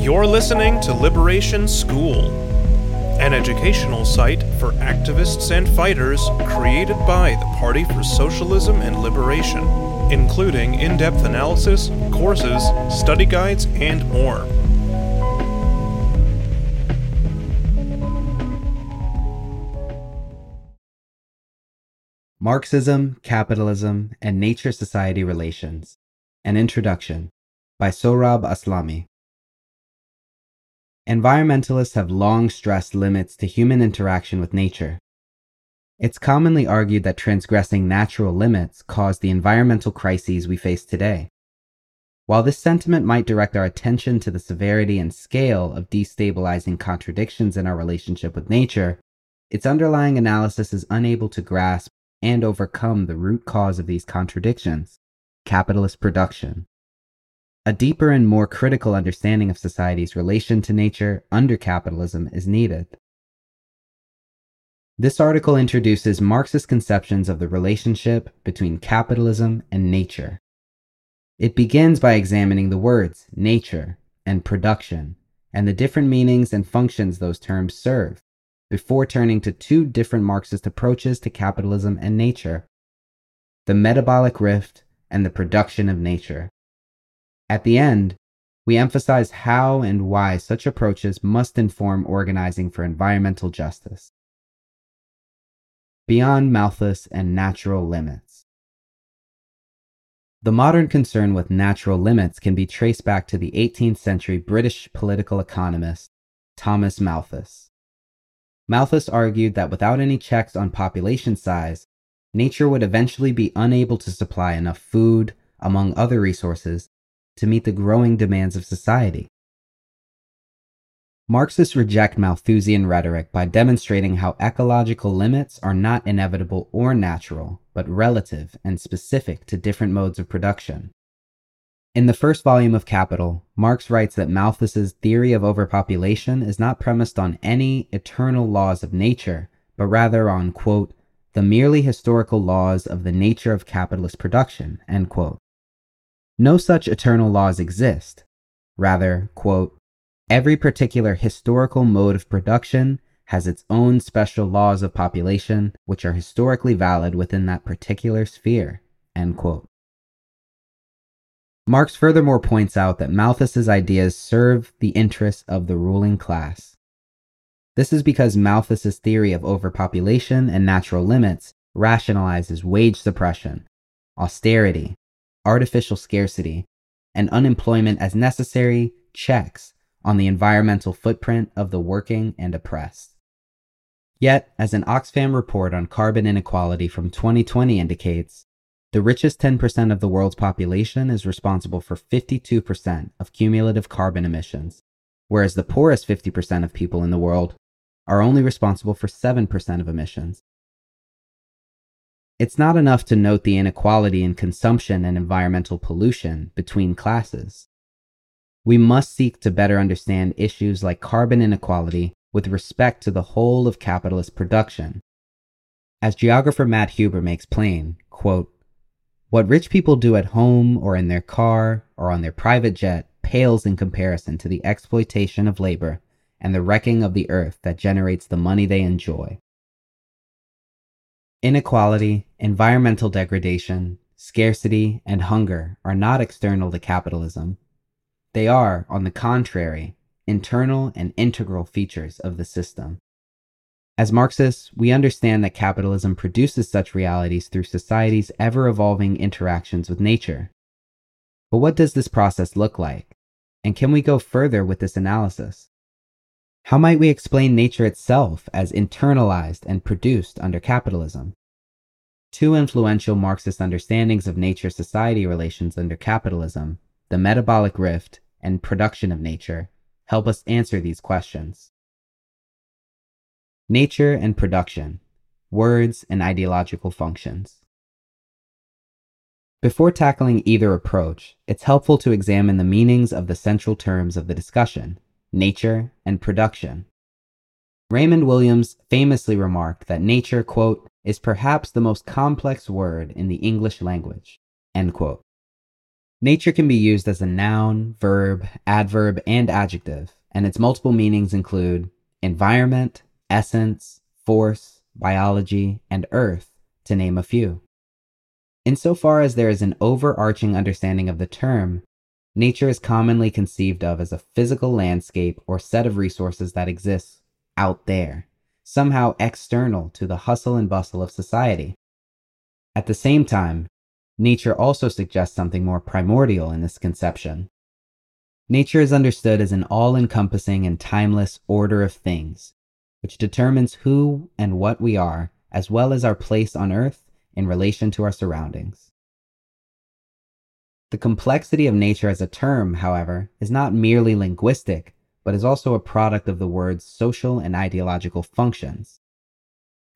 You're listening to Liberation School, an educational site for activists and fighters created by the Party for Socialism and Liberation, including in depth analysis, courses, study guides, and more. Marxism, Capitalism, and Nature Society Relations An Introduction by Sohrab Aslami. Environmentalists have long stressed limits to human interaction with nature. It's commonly argued that transgressing natural limits caused the environmental crises we face today. While this sentiment might direct our attention to the severity and scale of destabilizing contradictions in our relationship with nature, its underlying analysis is unable to grasp and overcome the root cause of these contradictions capitalist production. A deeper and more critical understanding of society's relation to nature under capitalism is needed. This article introduces Marxist conceptions of the relationship between capitalism and nature. It begins by examining the words nature and production and the different meanings and functions those terms serve before turning to two different Marxist approaches to capitalism and nature the metabolic rift and the production of nature. At the end, we emphasize how and why such approaches must inform organizing for environmental justice. Beyond Malthus and natural limits. The modern concern with natural limits can be traced back to the 18th century British political economist Thomas Malthus. Malthus argued that without any checks on population size, nature would eventually be unable to supply enough food, among other resources, to meet the growing demands of society. Marxists reject Malthusian rhetoric by demonstrating how ecological limits are not inevitable or natural, but relative and specific to different modes of production. In the first volume of Capital, Marx writes that Malthus's theory of overpopulation is not premised on any eternal laws of nature, but rather on, quote, the merely historical laws of the nature of capitalist production, end quote. No such eternal laws exist. Rather, quote, every particular historical mode of production has its own special laws of population, which are historically valid within that particular sphere. Marx furthermore points out that Malthus's ideas serve the interests of the ruling class. This is because Malthus's theory of overpopulation and natural limits rationalizes wage suppression, austerity, artificial scarcity, and unemployment as necessary checks on the environmental footprint of the working and oppressed. Yet, as an Oxfam report on carbon inequality from 2020 indicates, the richest 10% of the world's population is responsible for 52% of cumulative carbon emissions, whereas the poorest 50% of people in the world are only responsible for 7% of emissions. It's not enough to note the inequality in consumption and environmental pollution between classes. We must seek to better understand issues like carbon inequality with respect to the whole of capitalist production. As geographer Matt Huber makes plain, quote, what rich people do at home or in their car or on their private jet pales in comparison to the exploitation of labor and the wrecking of the earth that generates the money they enjoy. Inequality, environmental degradation, scarcity, and hunger are not external to capitalism. They are, on the contrary, internal and integral features of the system. As Marxists, we understand that capitalism produces such realities through society's ever evolving interactions with nature. But what does this process look like? And can we go further with this analysis? How might we explain nature itself as internalized and produced under capitalism? Two influential Marxist understandings of nature society relations under capitalism, the metabolic rift and production of nature, help us answer these questions. Nature and production, words and ideological functions. Before tackling either approach, it's helpful to examine the meanings of the central terms of the discussion, nature and production. Raymond Williams famously remarked that nature, quote, is perhaps the most complex word in the English language, end quote. Nature can be used as a noun, verb, adverb, and adjective, and its multiple meanings include environment, essence, force, biology, and earth, to name a few. Insofar as there is an overarching understanding of the term, nature is commonly conceived of as a physical landscape or set of resources that exists out there, somehow external to the hustle and bustle of society. At the same time, nature also suggests something more primordial in this conception. Nature is understood as an all encompassing and timeless order of things, which determines who and what we are, as well as our place on earth in relation to our surroundings. The complexity of nature as a term, however, is not merely linguistic, but is also a product of the word's social and ideological functions.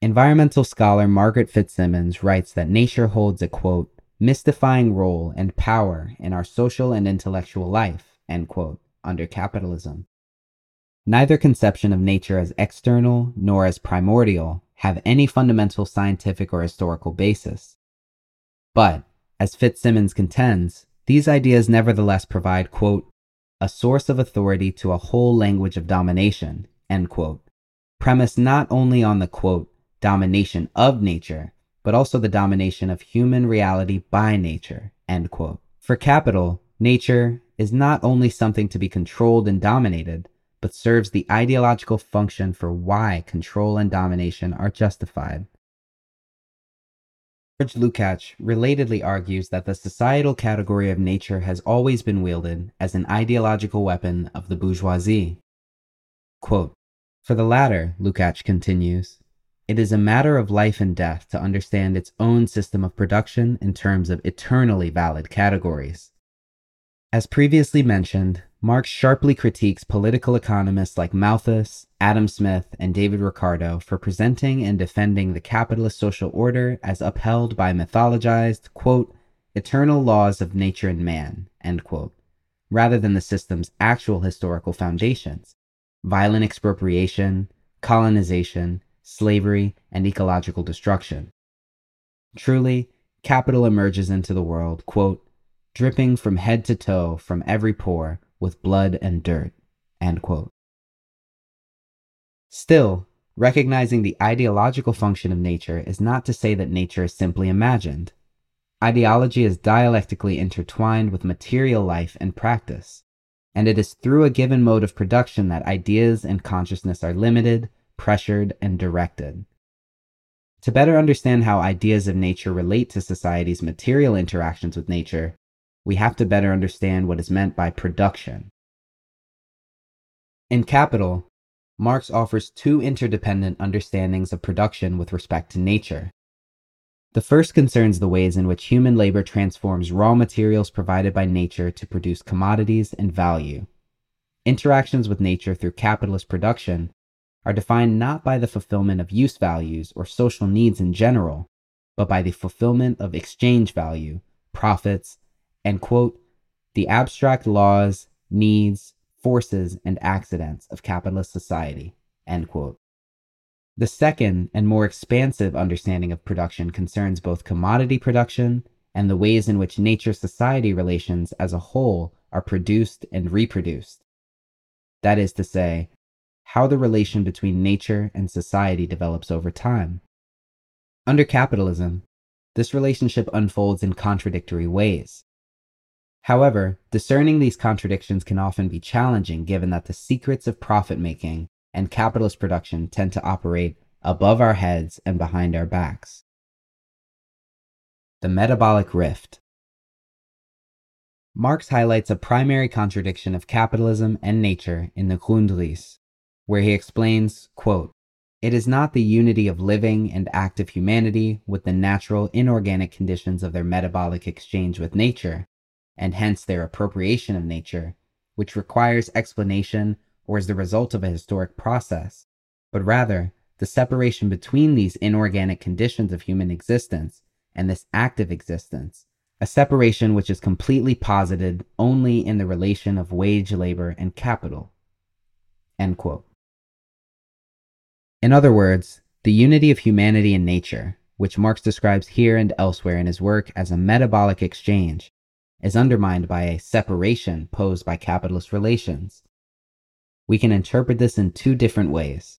Environmental scholar Margaret Fitzsimmons writes that nature holds a quote, mystifying role and power in our social and intellectual life, end quote, under capitalism. Neither conception of nature as external nor as primordial have any fundamental scientific or historical basis. But, as Fitzsimmons contends, these ideas nevertheless provide, quote, a source of authority to a whole language of domination, end quote, premised not only on the, quote, domination of nature, but also the domination of human reality by nature, end quote. For capital, nature is not only something to be controlled and dominated, but serves the ideological function for why control and domination are justified. George Lukács relatedly argues that the societal category of nature has always been wielded as an ideological weapon of the bourgeoisie. Quote, For the latter, Lukács continues, it is a matter of life and death to understand its own system of production in terms of eternally valid categories. As previously mentioned, Marx sharply critiques political economists like Malthus, Adam Smith, and David Ricardo for presenting and defending the capitalist social order as upheld by mythologized, quote, eternal laws of nature and man, end quote, rather than the system's actual historical foundations violent expropriation, colonization, slavery, and ecological destruction. Truly, capital emerges into the world, quote, dripping from head to toe from every pore with blood and dirt. Still, recognizing the ideological function of nature is not to say that nature is simply imagined. Ideology is dialectically intertwined with material life and practice, and it is through a given mode of production that ideas and consciousness are limited, pressured, and directed. To better understand how ideas of nature relate to society's material interactions with nature, we have to better understand what is meant by production. In Capital, Marx offers two interdependent understandings of production with respect to nature. The first concerns the ways in which human labor transforms raw materials provided by nature to produce commodities and value. Interactions with nature through capitalist production are defined not by the fulfillment of use values or social needs in general, but by the fulfillment of exchange value, profits, and quote, the abstract laws, needs, forces, and accidents of capitalist society, end quote. The second and more expansive understanding of production concerns both commodity production and the ways in which nature society relations as a whole are produced and reproduced. That is to say, how the relation between nature and society develops over time. Under capitalism, this relationship unfolds in contradictory ways. However, discerning these contradictions can often be challenging given that the secrets of profit making and capitalist production tend to operate above our heads and behind our backs. The metabolic rift. Marx highlights a primary contradiction of capitalism and nature in the Grundrisse, where he explains, quote, It is not the unity of living and active humanity with the natural inorganic conditions of their metabolic exchange with nature and hence their appropriation of nature, which requires explanation or is the result of a historic process, but rather the separation between these inorganic conditions of human existence and this active existence, a separation which is completely posited only in the relation of wage labor and capital. In other words, the unity of humanity and nature, which Marx describes here and elsewhere in his work as a metabolic exchange, is undermined by a separation posed by capitalist relations. We can interpret this in two different ways.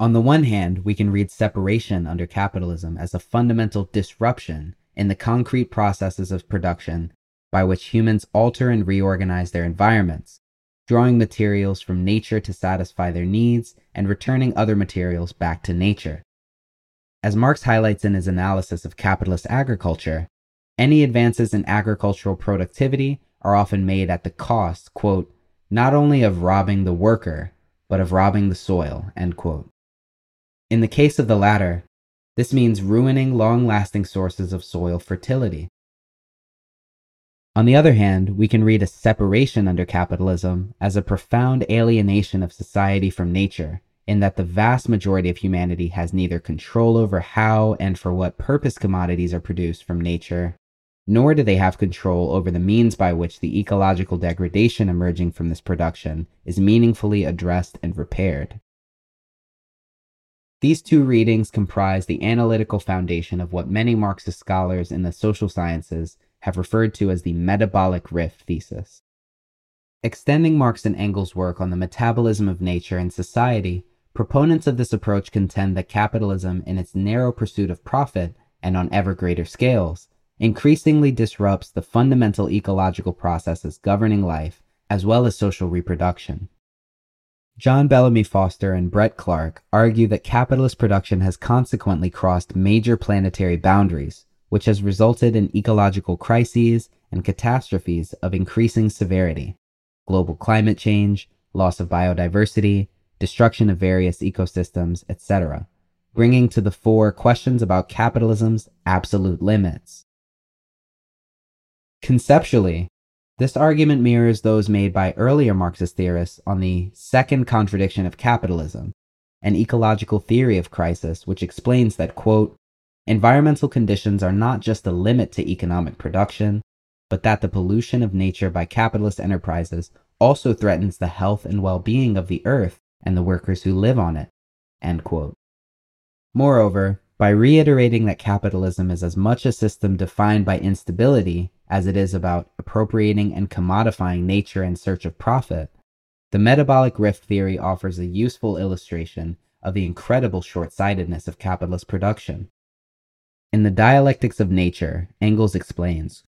On the one hand, we can read separation under capitalism as a fundamental disruption in the concrete processes of production by which humans alter and reorganize their environments, drawing materials from nature to satisfy their needs and returning other materials back to nature. As Marx highlights in his analysis of capitalist agriculture, any advances in agricultural productivity are often made at the cost, quote, not only of robbing the worker, but of robbing the soil, end quote. In the case of the latter, this means ruining long lasting sources of soil fertility. On the other hand, we can read a separation under capitalism as a profound alienation of society from nature, in that the vast majority of humanity has neither control over how and for what purpose commodities are produced from nature, nor do they have control over the means by which the ecological degradation emerging from this production is meaningfully addressed and repaired. These two readings comprise the analytical foundation of what many Marxist scholars in the social sciences have referred to as the metabolic rift thesis. Extending Marx and Engels' work on the metabolism of nature and society, proponents of this approach contend that capitalism, in its narrow pursuit of profit and on ever greater scales, increasingly disrupts the fundamental ecological processes governing life as well as social reproduction. John Bellamy Foster and Brett Clark argue that capitalist production has consequently crossed major planetary boundaries, which has resulted in ecological crises and catastrophes of increasing severity global climate change, loss of biodiversity, destruction of various ecosystems, etc., bringing to the fore questions about capitalism's absolute limits. Conceptually, this argument mirrors those made by earlier Marxist theorists on the second contradiction of capitalism, an ecological theory of crisis which explains that, quote, environmental conditions are not just a limit to economic production, but that the pollution of nature by capitalist enterprises also threatens the health and well being of the earth and the workers who live on it. End quote. Moreover, by reiterating that capitalism is as much a system defined by instability as it is about appropriating and commodifying nature in search of profit, the metabolic rift theory offers a useful illustration of the incredible short sightedness of capitalist production. In the Dialectics of Nature, Engels explains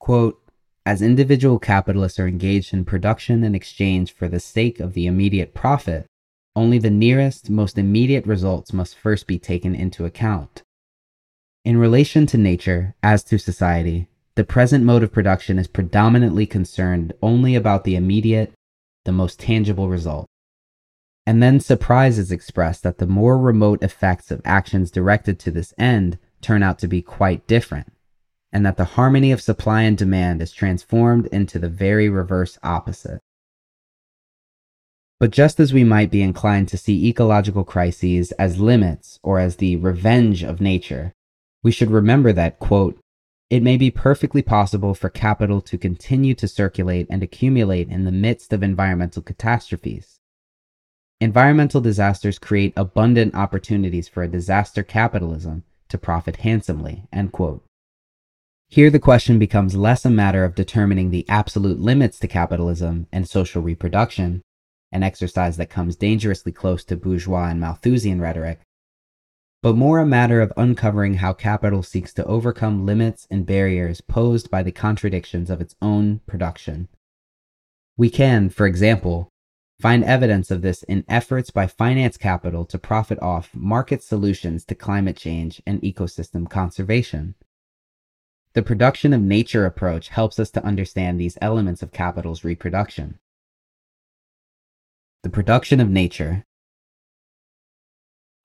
quote, As individual capitalists are engaged in production and exchange for the sake of the immediate profit, only the nearest, most immediate results must first be taken into account. In relation to nature, as to society, the present mode of production is predominantly concerned only about the immediate, the most tangible result. And then surprise is expressed that the more remote effects of actions directed to this end turn out to be quite different, and that the harmony of supply and demand is transformed into the very reverse opposite. But just as we might be inclined to see ecological crises as limits or as the revenge of nature, we should remember that, quote, it may be perfectly possible for capital to continue to circulate and accumulate in the midst of environmental catastrophes. Environmental disasters create abundant opportunities for a disaster capitalism to profit handsomely. Here, the question becomes less a matter of determining the absolute limits to capitalism and social reproduction, an exercise that comes dangerously close to bourgeois and Malthusian rhetoric, but more a matter of uncovering how capital seeks to overcome limits and barriers posed by the contradictions of its own production. We can, for example, find evidence of this in efforts by finance capital to profit off market solutions to climate change and ecosystem conservation. The production of nature approach helps us to understand these elements of capital's reproduction. The production of nature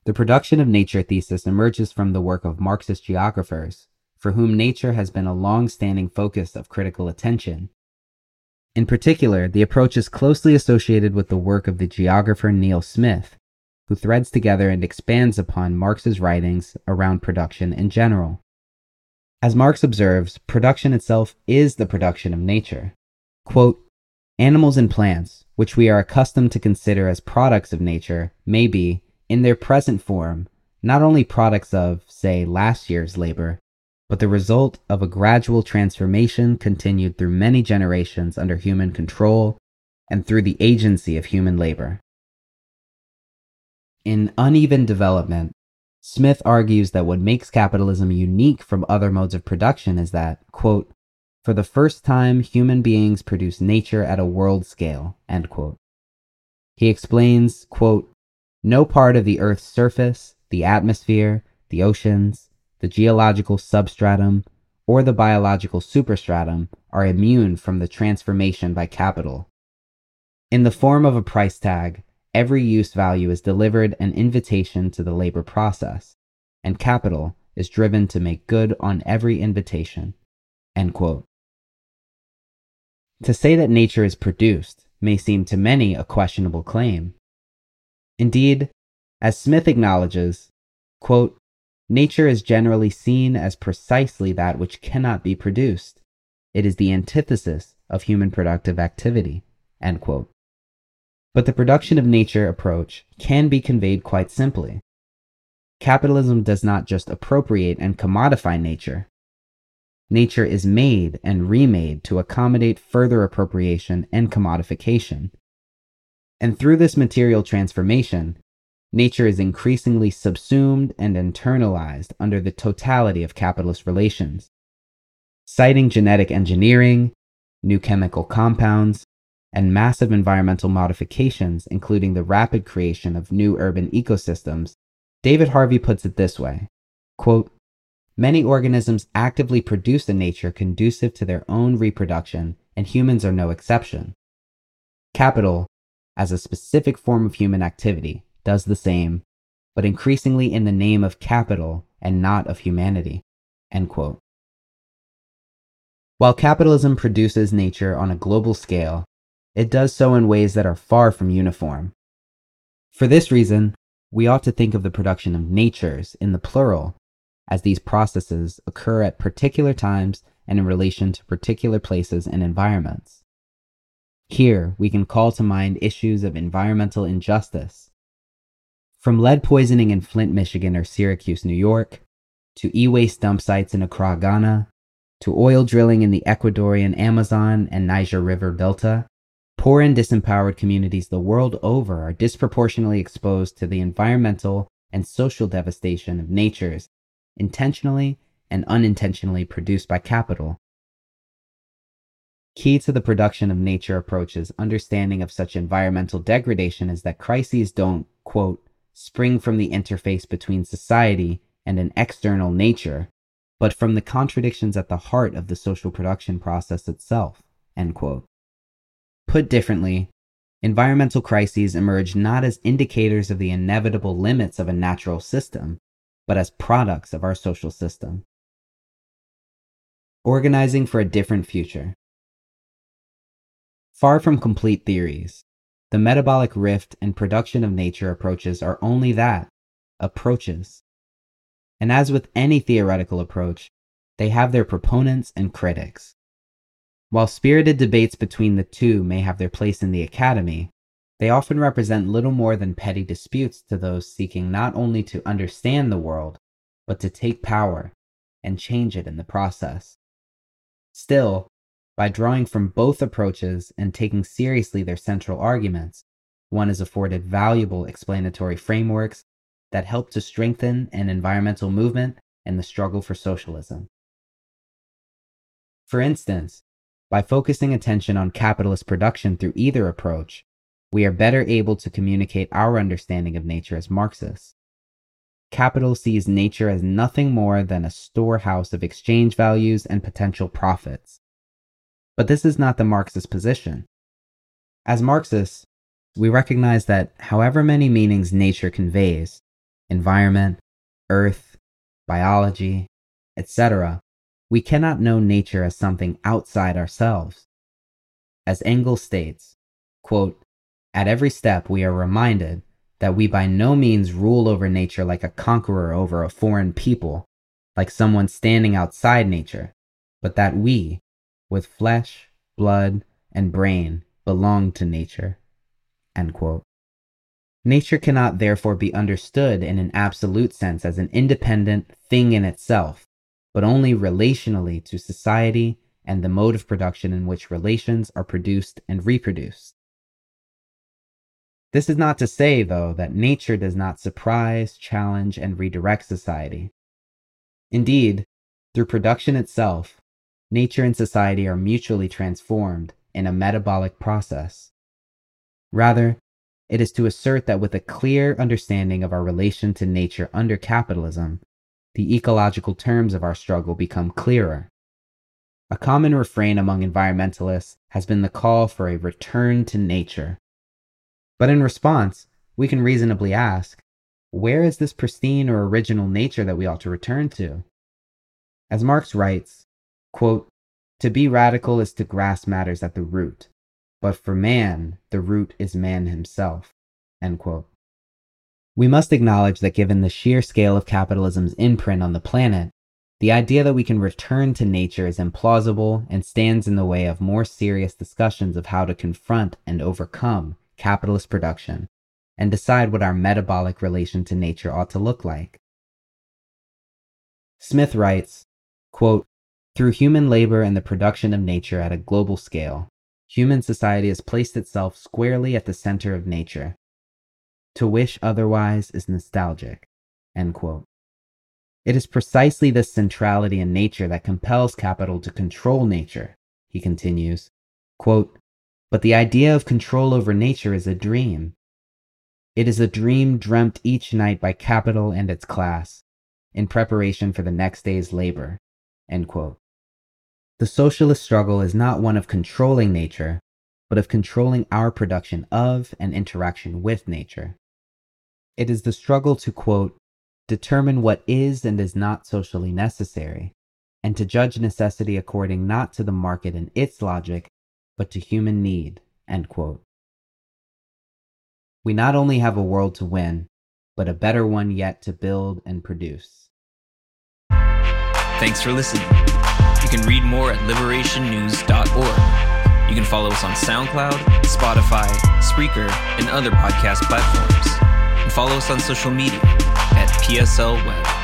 the production of nature thesis emerges from the work of Marxist geographers, for whom nature has been a long standing focus of critical attention. In particular, the approach is closely associated with the work of the geographer Neil Smith, who threads together and expands upon Marx's writings around production in general. As Marx observes, production itself is the production of nature. Quote, Animals and plants, which we are accustomed to consider as products of nature, may be, in their present form, not only products of, say, last year's labor, but the result of a gradual transformation continued through many generations under human control and through the agency of human labor. In Uneven Development, Smith argues that what makes capitalism unique from other modes of production is that, quote, for the first time, human beings produce nature at a world scale. He explains, quote, no part of the Earth's surface, the atmosphere, the oceans, the geological substratum, or the biological superstratum are immune from the transformation by capital. In the form of a price tag, every use value is delivered an invitation to the labor process, and capital is driven to make good on every invitation. End quote. To say that nature is produced may seem to many a questionable claim. Indeed, as Smith acknowledges, quote, nature is generally seen as precisely that which cannot be produced. It is the antithesis of human productive activity. But the production of nature approach can be conveyed quite simply. Capitalism does not just appropriate and commodify nature. Nature is made and remade to accommodate further appropriation and commodification. And through this material transformation, nature is increasingly subsumed and internalized under the totality of capitalist relations. Citing genetic engineering, new chemical compounds, and massive environmental modifications, including the rapid creation of new urban ecosystems, David Harvey puts it this way quote, Many organisms actively produce a nature conducive to their own reproduction, and humans are no exception. Capital, as a specific form of human activity, does the same, but increasingly in the name of capital and not of humanity. While capitalism produces nature on a global scale, it does so in ways that are far from uniform. For this reason, we ought to think of the production of natures in the plural, as these processes occur at particular times and in relation to particular places and environments. Here, we can call to mind issues of environmental injustice. From lead poisoning in Flint, Michigan or Syracuse, New York, to e waste dump sites in Accra, Ghana, to oil drilling in the Ecuadorian Amazon and Niger River Delta, Poor and disempowered communities the world over are disproportionately exposed to the environmental and social devastation of natures intentionally and unintentionally produced by capital. Key to the production of nature approaches understanding of such environmental degradation is that crises don't, quote, spring from the interface between society and an external nature, but from the contradictions at the heart of the social production process itself, end quote. Put differently, environmental crises emerge not as indicators of the inevitable limits of a natural system, but as products of our social system. Organizing for a different future. Far from complete theories, the metabolic rift and production of nature approaches are only that approaches. And as with any theoretical approach, they have their proponents and critics. While spirited debates between the two may have their place in the academy, they often represent little more than petty disputes to those seeking not only to understand the world, but to take power and change it in the process. Still, by drawing from both approaches and taking seriously their central arguments, one is afforded valuable explanatory frameworks that help to strengthen an environmental movement and the struggle for socialism. For instance, by focusing attention on capitalist production through either approach, we are better able to communicate our understanding of nature as Marxists. Capital sees nature as nothing more than a storehouse of exchange values and potential profits. But this is not the Marxist position. As Marxists, we recognize that however many meanings nature conveys environment, earth, biology, etc. We cannot know nature as something outside ourselves. As Engels states, quote, At every step we are reminded that we by no means rule over nature like a conqueror over a foreign people, like someone standing outside nature, but that we, with flesh, blood, and brain, belong to nature. Nature cannot therefore be understood in an absolute sense as an independent thing in itself, but only relationally to society and the mode of production in which relations are produced and reproduced. This is not to say, though, that nature does not surprise, challenge, and redirect society. Indeed, through production itself, nature and society are mutually transformed in a metabolic process. Rather, it is to assert that with a clear understanding of our relation to nature under capitalism, the ecological terms of our struggle become clearer. A common refrain among environmentalists has been the call for a return to nature. But in response, we can reasonably ask where is this pristine or original nature that we ought to return to? As Marx writes, quote, To be radical is to grasp matters at the root, but for man, the root is man himself. We must acknowledge that given the sheer scale of capitalism's imprint on the planet, the idea that we can return to nature is implausible and stands in the way of more serious discussions of how to confront and overcome capitalist production and decide what our metabolic relation to nature ought to look like. Smith writes, quote, Through human labor and the production of nature at a global scale, human society has placed itself squarely at the center of nature. To wish otherwise is nostalgic. It is precisely this centrality in nature that compels capital to control nature, he continues. Quote, but the idea of control over nature is a dream. It is a dream dreamt each night by capital and its class, in preparation for the next day's labor. The socialist struggle is not one of controlling nature, but of controlling our production of and interaction with nature. It is the struggle to, quote, determine what is and is not socially necessary, and to judge necessity according not to the market and its logic, but to human need. We not only have a world to win, but a better one yet to build and produce. Thanks for listening. You can read more at liberationnews.org. You can follow us on SoundCloud, Spotify, Spreaker, and other podcast platforms. And follow us on social media at PSL Web.